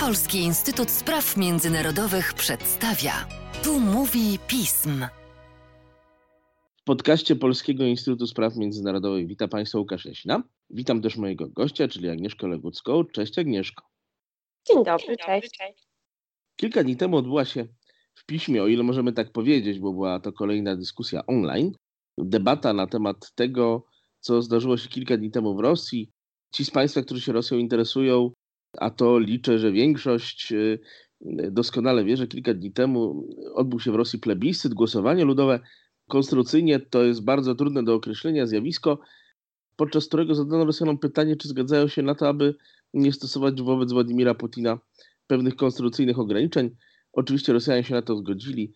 Polski Instytut Spraw Międzynarodowych przedstawia. Tu mówi pism. W podcaście Polskiego Instytutu Spraw Międzynarodowych witam Państwa Łukasz Jaśna. Witam też mojego gościa, czyli Agnieszkę Legucką. Cześć Agnieszko. Dzień dobry, cześć. Kilka dni temu odbyła się w piśmie, o ile możemy tak powiedzieć, bo była to kolejna dyskusja online, debata na temat tego, co zdarzyło się kilka dni temu w Rosji. Ci z Państwa, którzy się Rosją interesują, a to liczę, że większość y, doskonale wie, że kilka dni temu odbył się w Rosji plebiscyt, głosowanie ludowe. Konstrukcyjnie to jest bardzo trudne do określenia zjawisko, podczas którego zadano Rosjanom pytanie, czy zgadzają się na to, aby nie stosować wobec Władimira Putina pewnych konstytucyjnych ograniczeń. Oczywiście Rosjanie się na to zgodzili.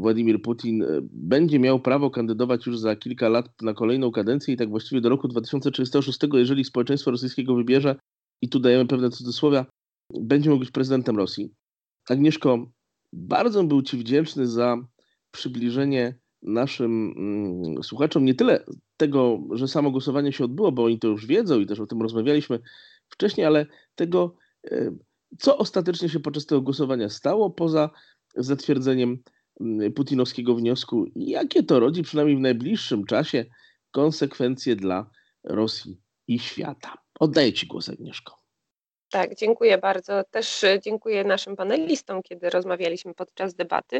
Władimir Putin e, będzie miał prawo kandydować już za kilka lat na kolejną kadencję i tak właściwie do roku 2036, jeżeli społeczeństwo rosyjskiego wybierze, i tu dajemy pewne cudzysłowia, będzie mógł być prezydentem Rosji. Agnieszko, bardzo był Ci wdzięczny za przybliżenie naszym mm, słuchaczom nie tyle tego, że samo głosowanie się odbyło, bo oni to już wiedzą i też o tym rozmawialiśmy wcześniej, ale tego, e, co ostatecznie się podczas tego głosowania stało, poza zatwierdzeniem mm, putinowskiego wniosku, jakie to rodzi przynajmniej w najbliższym czasie konsekwencje dla Rosji i świata. Oddaję Ci głos, Agnieszko. Tak, dziękuję bardzo. Też e, dziękuję naszym panelistom, kiedy rozmawialiśmy podczas debaty,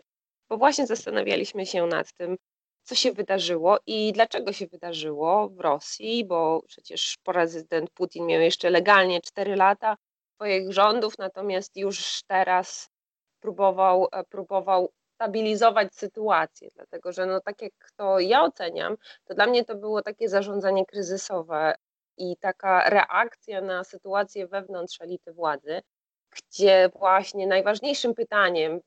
bo właśnie zastanawialiśmy się nad tym, co się wydarzyło i dlaczego się wydarzyło w Rosji, bo przecież prezydent Putin miał jeszcze legalnie 4 lata swoich rządów, natomiast już teraz próbował, e, próbował stabilizować sytuację, dlatego że no tak jak to ja oceniam, to dla mnie to było takie zarządzanie kryzysowe i taka reakcja na sytuację wewnątrz elity władzy, gdzie właśnie najważniejszym pytaniem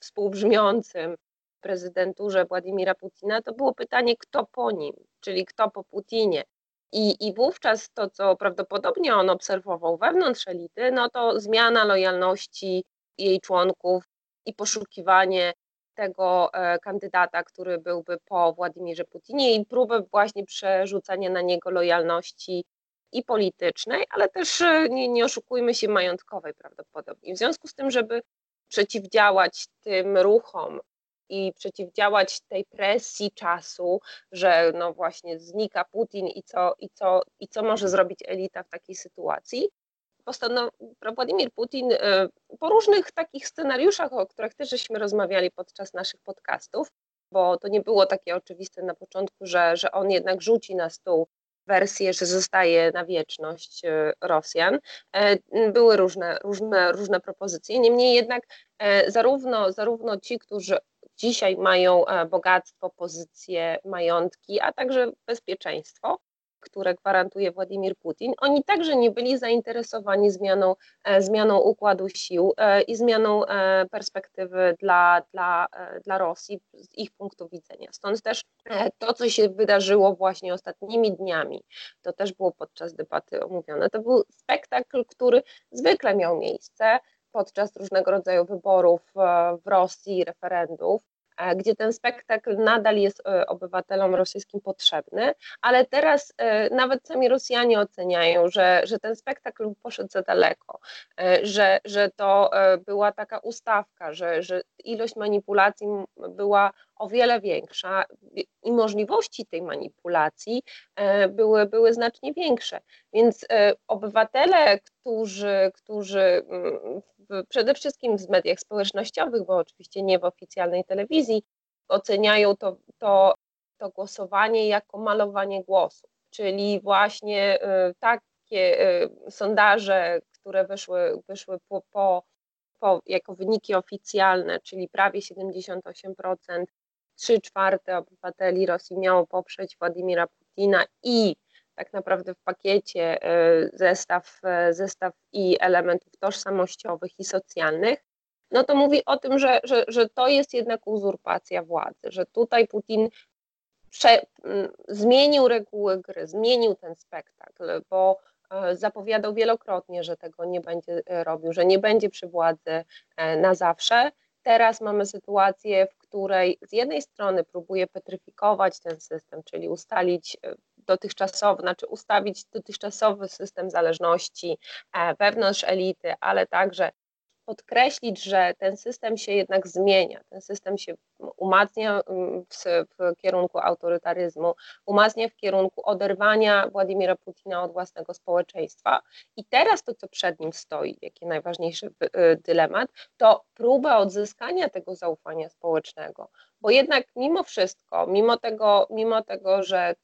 współbrzmiącym w prezydenturze Władimira Putina to było pytanie, kto po nim, czyli kto po Putinie. I, I wówczas to, co prawdopodobnie on obserwował wewnątrz elity, no to zmiana lojalności jej członków i poszukiwanie tego e, kandydata, który byłby po Władimirze Putinie i próbę właśnie przerzucania na niego lojalności i politycznej, ale też e, nie, nie oszukujmy się majątkowej prawdopodobnie. W związku z tym, żeby przeciwdziałać tym ruchom i przeciwdziałać tej presji czasu, że no właśnie znika Putin i co, i co, i co może zrobić elita w takiej sytuacji, Władimir Putin e, po różnych takich scenariuszach, o których też żeśmy rozmawiali podczas naszych podcastów, bo to nie było takie oczywiste na początku, że, że on jednak rzuci na stół wersję, że zostaje na wieczność e, Rosjan. E, były różne, różne, różne propozycje, niemniej jednak zarówno, zarówno ci, którzy dzisiaj mają bogactwo, pozycje, majątki, a także bezpieczeństwo, które gwarantuje Władimir Putin, oni także nie byli zainteresowani zmianą, e, zmianą układu sił e, i zmianą e, perspektywy dla, dla, dla Rosji z ich punktu widzenia. Stąd też to, co się wydarzyło właśnie ostatnimi dniami, to też było podczas debaty omówione, to był spektakl, który zwykle miał miejsce podczas różnego rodzaju wyborów w Rosji, referendów, gdzie ten spektakl nadal jest e, obywatelom rosyjskim potrzebny, ale teraz e, nawet sami Rosjanie oceniają, że, że ten spektakl poszedł za daleko, że, że to była taka ustawka, że, że ilość manipulacji była o wiele większa i możliwości tej manipulacji były, były znacznie większe. Więc obywatele, którzy, którzy mm, przede wszystkim w mediach społecznościowych, bo oczywiście nie w oficjalnej telewizji, oceniają to, to, to głosowanie jako malowanie głosów, czyli właśnie y, takie sondaże, które wyszły, wyszły po, po, po, jako wyniki oficjalne, czyli prawie 78%, 3 czwarte obywateli Rosji miało poprzeć Władimira Putina i tak naprawdę w pakiecie e, zestaw, e, zestaw i elementów tożsamościowych i socjalnych, no to mówi o tym, że, że, że to jest jednak uzurpacja władzy, że tutaj Putin prze, zmienił reguły gry, zmienił ten spektakl, bo e, zapowiadał wielokrotnie, że tego nie będzie robił, że nie będzie przy władzy na zawsze. Teraz mamy sytuację, w której z jednej strony próbuje petryfikować ten system, czyli ustalić dotychczasowy, znaczy ustawić dotychczasowy system zależności wewnątrz elity, ale także podkreślić, że ten system się jednak zmienia, ten system się umacnia mm, w, w, kierunku autorytaryzmu, umacnia w kierunku oderwania Władimira Putina od własnego społeczeństwa. I teraz to, co przed nim stoi, jaki najważniejszy y, dylemat, to próba odzyskania tego zaufania społecznego. Bo jednak mimo wszystko, mimo tego, mimo tego że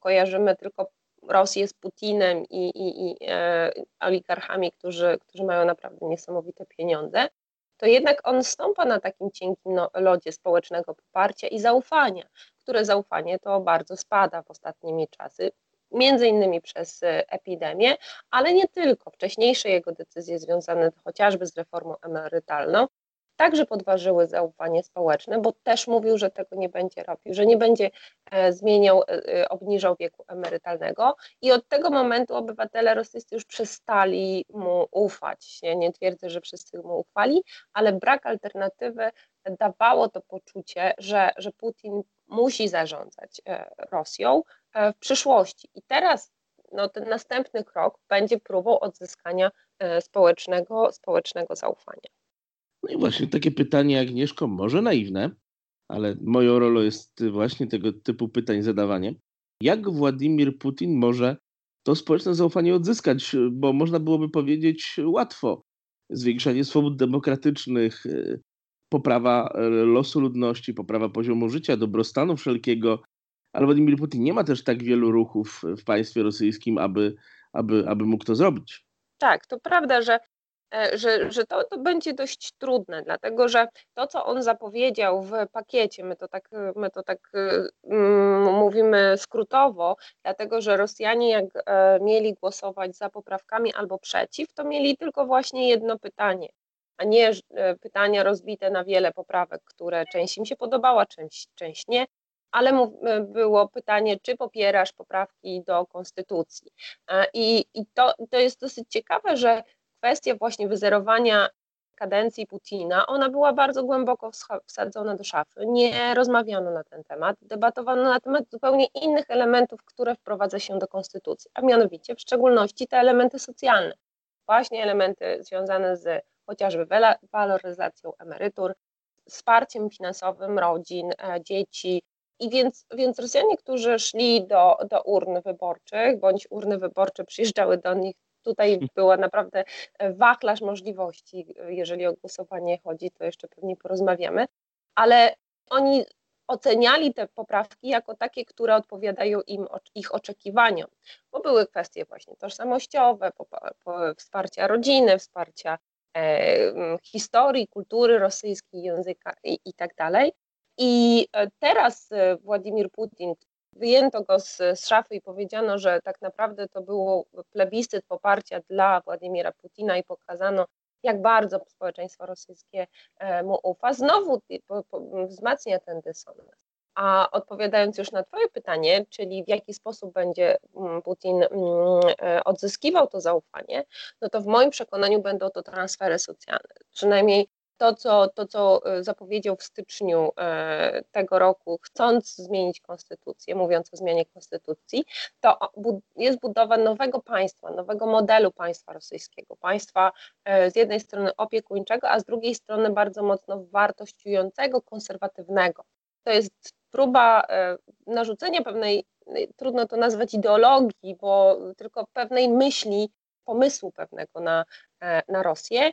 kojarzymy tylko Rosję z Putinem i, i, i e, oligarchami, którzy, którzy mają naprawdę niesamowite pieniądze, to jednak on stąpa na takim cienkim no, lodzie społecznego poparcia i zaufania, które zaufanie to bardzo spada w ostatnimi czasy, między innymi przez e, epidemię, ale nie tylko. Wcześniejsze jego decyzje związane chociażby z reformą emerytalną także podważyły zaufanie społeczne, bo też mówił, że tego nie będzie robił, że nie będzie e, zmieniał, e, e, obniżał wieku emerytalnego i od tego momentu obywatele rosyjscy już przestali mu ufać. Ja nie twierdzę, że wszyscy mu ufali, ale brak alternatywy dawało to poczucie, że, że Putin musi zarządzać Rosją w przyszłości. I teraz no, ten następny krok będzie próbą odzyskania społecznego, społecznego zaufania. No i właśnie takie pytanie, Agnieszko, może naiwne, ale moją rolą jest właśnie tego typu pytań zadawanie. Jak Władimir Putin może to społeczne zaufanie odzyskać? Bo można byłoby powiedzieć łatwo. Zwiększanie swobód demokratycznych, poprawa losu ludności, poprawa poziomu życia, dobrostanu wszelkiego. Ale Władimir Putin nie ma też tak wielu ruchów w państwie rosyjskim, aby, aby, aby mógł to zrobić. Tak, to prawda, że że, że to, to będzie dość trudne, dlatego że to, co on zapowiedział w pakiecie, my to tak, my to tak mm, mówimy skrótowo, dlatego że Rosjanie, jak e, mieli głosować za poprawkami albo przeciw, to mieli tylko właśnie jedno pytanie, a nie e, pytania rozbite na wiele poprawek, które część im się podobała, część, część nie ale było pytanie, czy popierasz poprawki do konstytucji. I, i to, to jest dosyć ciekawe, że kwestia właśnie wyzerowania kadencji Putina, ona była bardzo głęboko wsadzona do szafy. Nie rozmawiano na ten temat, debatowano na temat zupełnie innych elementów, które wprowadza się do konstytucji, a mianowicie w szczególności te elementy socjalne, właśnie elementy związane z chociażby waloryzacją emerytur, wsparciem finansowym rodzin, e, dzieci. I więc, więc Rosjanie, którzy szli do, do urn wyborczych, bądź urny wyborcze przyjeżdżały do nich tutaj była naprawdę e, wachlarz możliwości, e, jeżeli o głosowanie chodzi, to jeszcze pewnie porozmawiamy, ale oni oceniali te poprawki jako takie, które odpowiadają im ich oczekiwaniom, bo były kwestie właśnie tożsamościowe, wsparcia rodziny, wsparcia e, historii, kultury rosyjskiej, języka i, i tak dalej. I e, teraz Władimir Putin, wyjęto go z, z szafy i powiedziano, że tak naprawdę to było plebiscyt poparcia dla Władimira Putina i pokazano, jak bardzo społeczeństwo rosyjskie e, mu ufa, znowu wzmacnia ten dysonans. A odpowiadając już na Twoje pytanie, czyli w jaki sposób będzie mm, Putin mm, e, odzyskiwał to zaufanie, no to w moim przekonaniu będą to transfery socjalne. Przynajmniej to, co, to, co e, zapowiedział w styczniu e, tego roku, chcąc zmienić konstytucję, mówiąc o zmianie konstytucji, to jest budowa nowego państwa, nowego modelu państwa rosyjskiego. Państwa e, z jednej strony opiekuńczego, a z drugiej strony bardzo mocno wartościującego, konserwatywnego. To jest próba narzucenia pewnej, trudno to nazwać ideologii, bo tylko pewnej myśli, pomysłu pewnego na, na Rosję E,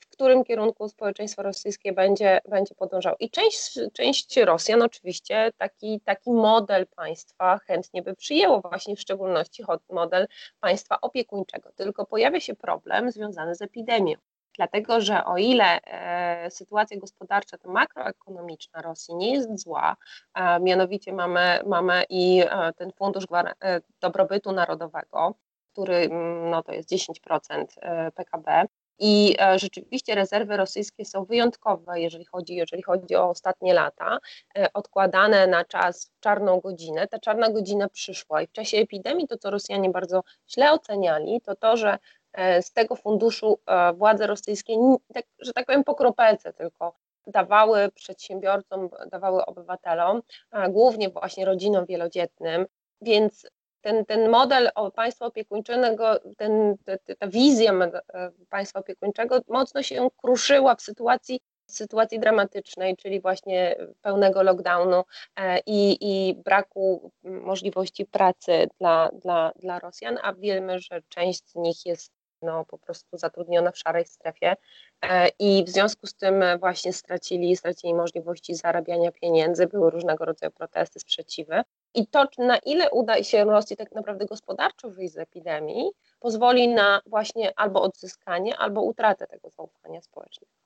w którym kierunku społeczeństwo rosyjskie będzie, będzie podążało. I część, część Rosjan oczywiście taki, taki model państwa chętnie by przyjęło, właśnie w szczególności model państwa opiekuńczego. Tylko pojawia się problem związany z epidemią. Dlatego, że o ile e, sytuacja gospodarcza, to makroekonomiczna Rosji nie jest zła, e, mianowicie mamy, mamy i e, ten fundusz e, dobrobytu narodowego, który mm, no, to jest 10% e, PKB, i e, rzeczywiście rezerwy rosyjskie są wyjątkowe, jeżeli chodzi, jeżeli chodzi o ostatnie lata, e, odkładane na czas w czarną godzinę. Ta czarna godzina przyszła i w czasie epidemii to, co Rosjanie bardzo źle oceniali, to to, że e, z tego funduszu władze rosyjskie, tak, że tak powiem, po kropelce tylko dawały przedsiębiorcom, dawały obywatelom, głównie właśnie rodzinom wielodzietnym, więc ten, ten model państwa opiekuńczego, ten, ta wizja państwa opiekuńczego mocno się kruszyła w sytuacji sytuacji dramatycznej, czyli właśnie pełnego lockdownu e, i, i braku możliwości pracy dla, dla, dla Rosjan, a wiemy, że część z nich jest no, po prostu zatrudniona w szarej strefie e, i w związku z tym właśnie stracili, stracili możliwości zarabiania pieniędzy, były różnego rodzaju protesty, sprzeciwy. I to, na ile uda się Rosji tak naprawdę gospodarczo wyjść z epidemii, pozwoli na właśnie albo odzyskanie, albo utratę tego zaufania społecznego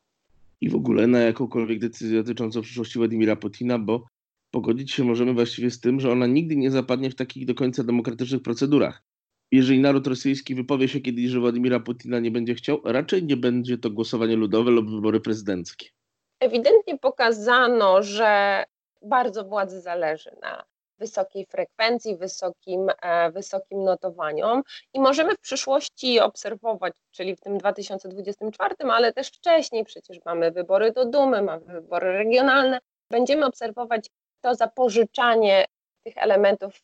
i w ogóle na jakąkolwiek decyzję dotyczącą przyszłości Władimira Putina, bo pogodzić się możemy właściwie z tym, że ona nigdy nie zapadnie w takich do końca demokratycznych procedurach. Jeżeli naród rosyjski wypowie się kiedyś, że Władimira Putina nie będzie chciał, raczej nie będzie to głosowanie ludowe lub wybory prezydenckie. Ewidentnie pokazano, że bardzo władzy zależy na wysokiej frekwencji, wysokim, e, wysokim notowaniom. I możemy w przyszłości obserwować, czyli w tym 2024, ale też wcześniej, przecież mamy wybory do Dumy, mamy wybory regionalne, będziemy obserwować to zapożyczanie tych elementów,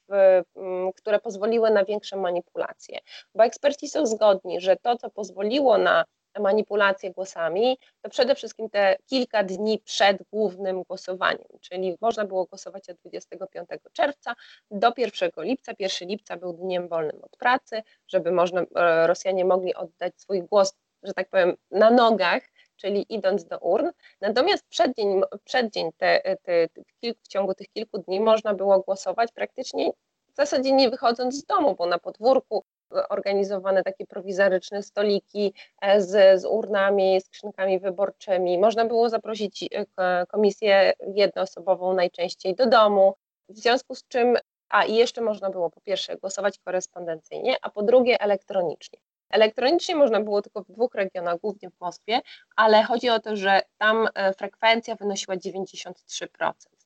które pozwoliły na większe manipulacje. Bo eksperci są zgodni, że to, co pozwoliło na manipulacje głosami, to przede wszystkim te kilka dni przed głównym głosowaniem, czyli można było głosować od 25 czerwca do 1 lipca. 1 lipca był dniem wolnym od pracy, żeby można, e, Rosjanie mogli oddać swój głos, że tak powiem, na nogach, czyli idąc do urn. Natomiast przeddzień, przeddzień te, te, te, w ciągu tych kilku dni można było głosować praktycznie w zasadzie nie wychodząc z domu, bo na podwórku organizowane takie prowizoryczne stoliki e, z, z urnami, skrzynkami wyborczymi. Można było zaprosić e, komisję jednoosobową najczęściej do domu, w związku z czym, a i jeszcze można było po pierwsze głosować korespondencyjnie, a po drugie elektronicznie. Elektronicznie można było tylko w dwóch regionach, głównie w Moskwie, ale chodzi o to, że tam e, frekwencja wynosiła 93%,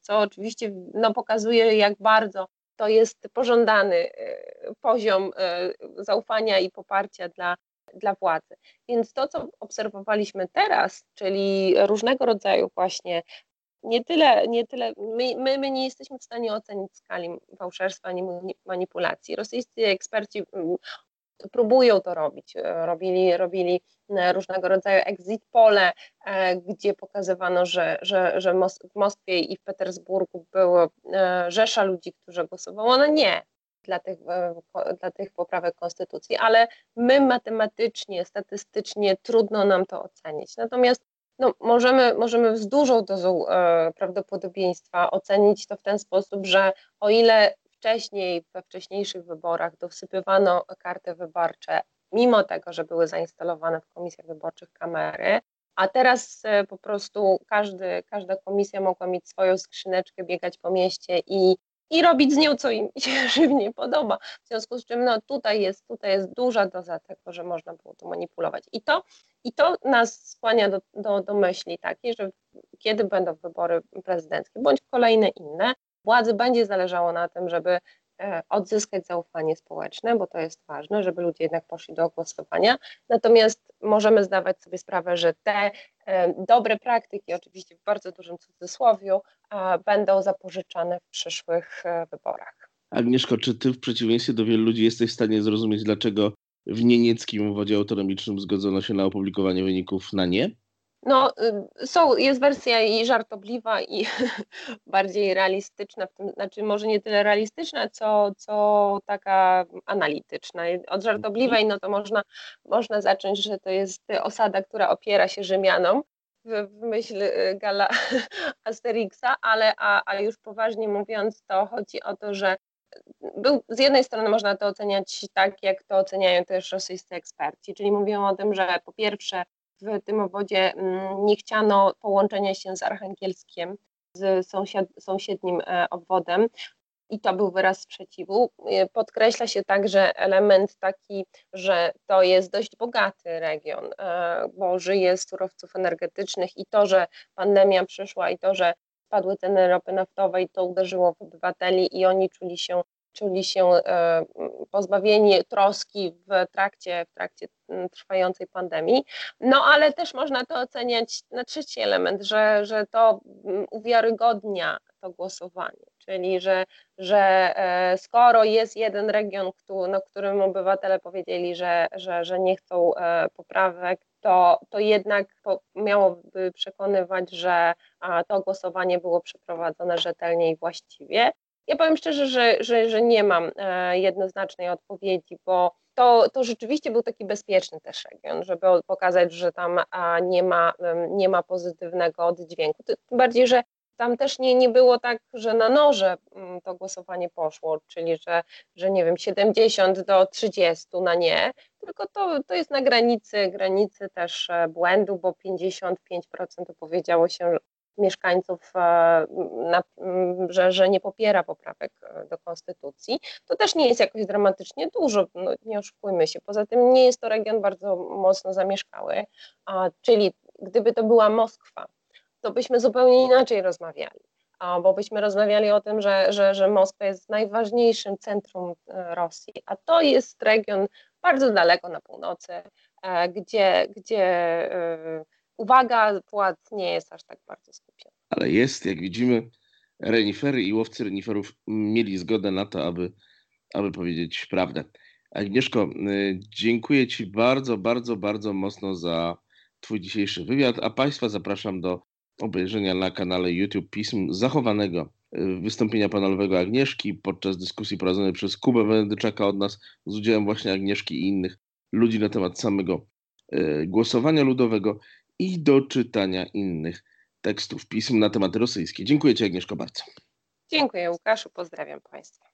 co oczywiście no, pokazuje, jak bardzo to jest pożądany e, poziom e, zaufania i poparcia dla, dla władzy. Więc to, co obserwowaliśmy teraz, czyli różnego rodzaju właśnie nie tyle, nie tyle my, my, my, nie jesteśmy w stanie ocenić skali fałszerstwa ani manipulacji. Rosyjscy eksperci próbują to robić. E, robili, robili e, różnego rodzaju exit pole, e, gdzie pokazywano, że, że, że w Moskwie i w Petersburgu było rzesza ludzi, którzy głosowało na nie dla tych, dla tych poprawek konstytucji, ale my matematycznie, statystycznie trudno nam to ocenić. Natomiast no, możemy, możemy z dużą dozą e, prawdopodobieństwa ocenić to w ten sposób, że o ile wcześniej, we wcześniejszych wyborach dosypywano karty wyborcze, mimo tego, że były zainstalowane w komisjach wyborczych kamery, a teraz e, po prostu każdy, każda komisja mogła mieć swoją skrzyneczkę, biegać po mieście i, i robić z nią, co im się żywnie podoba. W związku z czym no, tutaj, jest, tutaj jest duża doza tego, że można było to manipulować. I to, i to nas skłania do, do, do myśli takiej, że kiedy będą wybory prezydenckie, bądź kolejne inne, władzy będzie zależało na tym, żeby e, odzyskać zaufanie społeczne, bo to jest ważne, żeby ludzie jednak poszli do głosowania. Natomiast możemy zdawać sobie sprawę, że te e, dobre praktyki, oczywiście w bardzo dużym cudzysłowiu, będą zapożyczane w przyszłych e, wyborach. Agnieszko, czy ty w przeciwieństwie do wielu ludzi jesteś w stanie zrozumieć, dlaczego w niemieckim uwodzie autonomicznym zgodzono się na opublikowanie wyników na nie? No, y, są, jest wersja i żartobliwa, i bardziej realistyczna, w tym, znaczy może nie tyle realistyczna, co, co taka analityczna. Od żartobliwej, no to można, można zacząć, że to jest osada, która opiera się Rzymianom, w, w myśl y, gala Asterixa, ale a, a już poważnie mówiąc, to chodzi o to, że był, z jednej strony można to oceniać tak, jak to oceniają też rosyjscy eksperci, czyli mówią o tym, że po pierwsze w tym obwodzie mm, nie chciano połączenia się z Archangelskiem, z sąsiad, sąsiednim e, obwodem, i to był wyraz sprzeciwu. E, podkreśla się także element taki, że to jest dość bogaty region, e, bo żyje z surowców energetycznych i to, że pandemia przyszła i to, że spadły ceny ropy naftowej, to uderzyło w obywateli i oni czuli się czuli się e, pozbawieni troski w trakcie, w trakcie trwającej pandemii. No ale też można to oceniać na trzeci element, że, że to uwiarygodnia to głosowanie. czyli że, że e, skoro jest jeden region, na którym obywatele powiedzieli, że, że, że nie chcą e, poprawek, to, to jednak miałoby przekonywać, że to głosowanie było przeprowadzone rzetelnie i właściwie. Ja powiem szczerze, że, że, że nie mam e, jednoznacznej odpowiedzi, bo to, to rzeczywiście był taki bezpieczny też region, żeby pokazać, że tam nie ma, nie ma pozytywnego oddźwięku. Tym bardziej, że tam też nie, nie było tak, że na noże mm, to głosowanie poszło, czyli że, że nie wiem, 70 do 30 na nie, tylko to, to jest na granicy, granicy też e, błędu, bo 55% opowiedziało się mieszkańców, e, że, że nie popiera poprawek e, do konstytucji. To też nie jest jakoś dramatycznie dużo, no, nie oszukujmy się. Poza tym nie jest to region bardzo mocno zamieszkały, a, czyli gdyby to była Moskwa, to byśmy zupełnie inaczej rozmawiali. Bo byśmy rozmawiali o tym, że, że, że Moskwa jest najważniejszym centrum e, Rosji, a to jest region bardzo daleko na północy, gdzie, gdzie uwaga władz nie jest aż tak bardzo skupiona. Ale jest, jak widzimy, renifery i łowcy reniferów mieli zgodę na to, aby, aby powiedzieć prawdę. Agnieszko, dziękuję Ci bardzo, bardzo, bardzo mocno za Twój dzisiejszy wywiad, a Państwa zapraszam do obejrzenia na kanale YouTube pism zachowanego y, wystąpienia panelowego Agnieszki podczas dyskusji prowadzonej przez Kubę Wenedyczaka od nas z udziałem właśnie Agnieszki i innych ludzi na temat samego y, głosowania ludowego i do czytania innych tekstów pism na tematy rosyjskie. Dziękuję Ci Agnieszko bardzo. Dziękuję Łukaszu, pozdrawiam Państwa.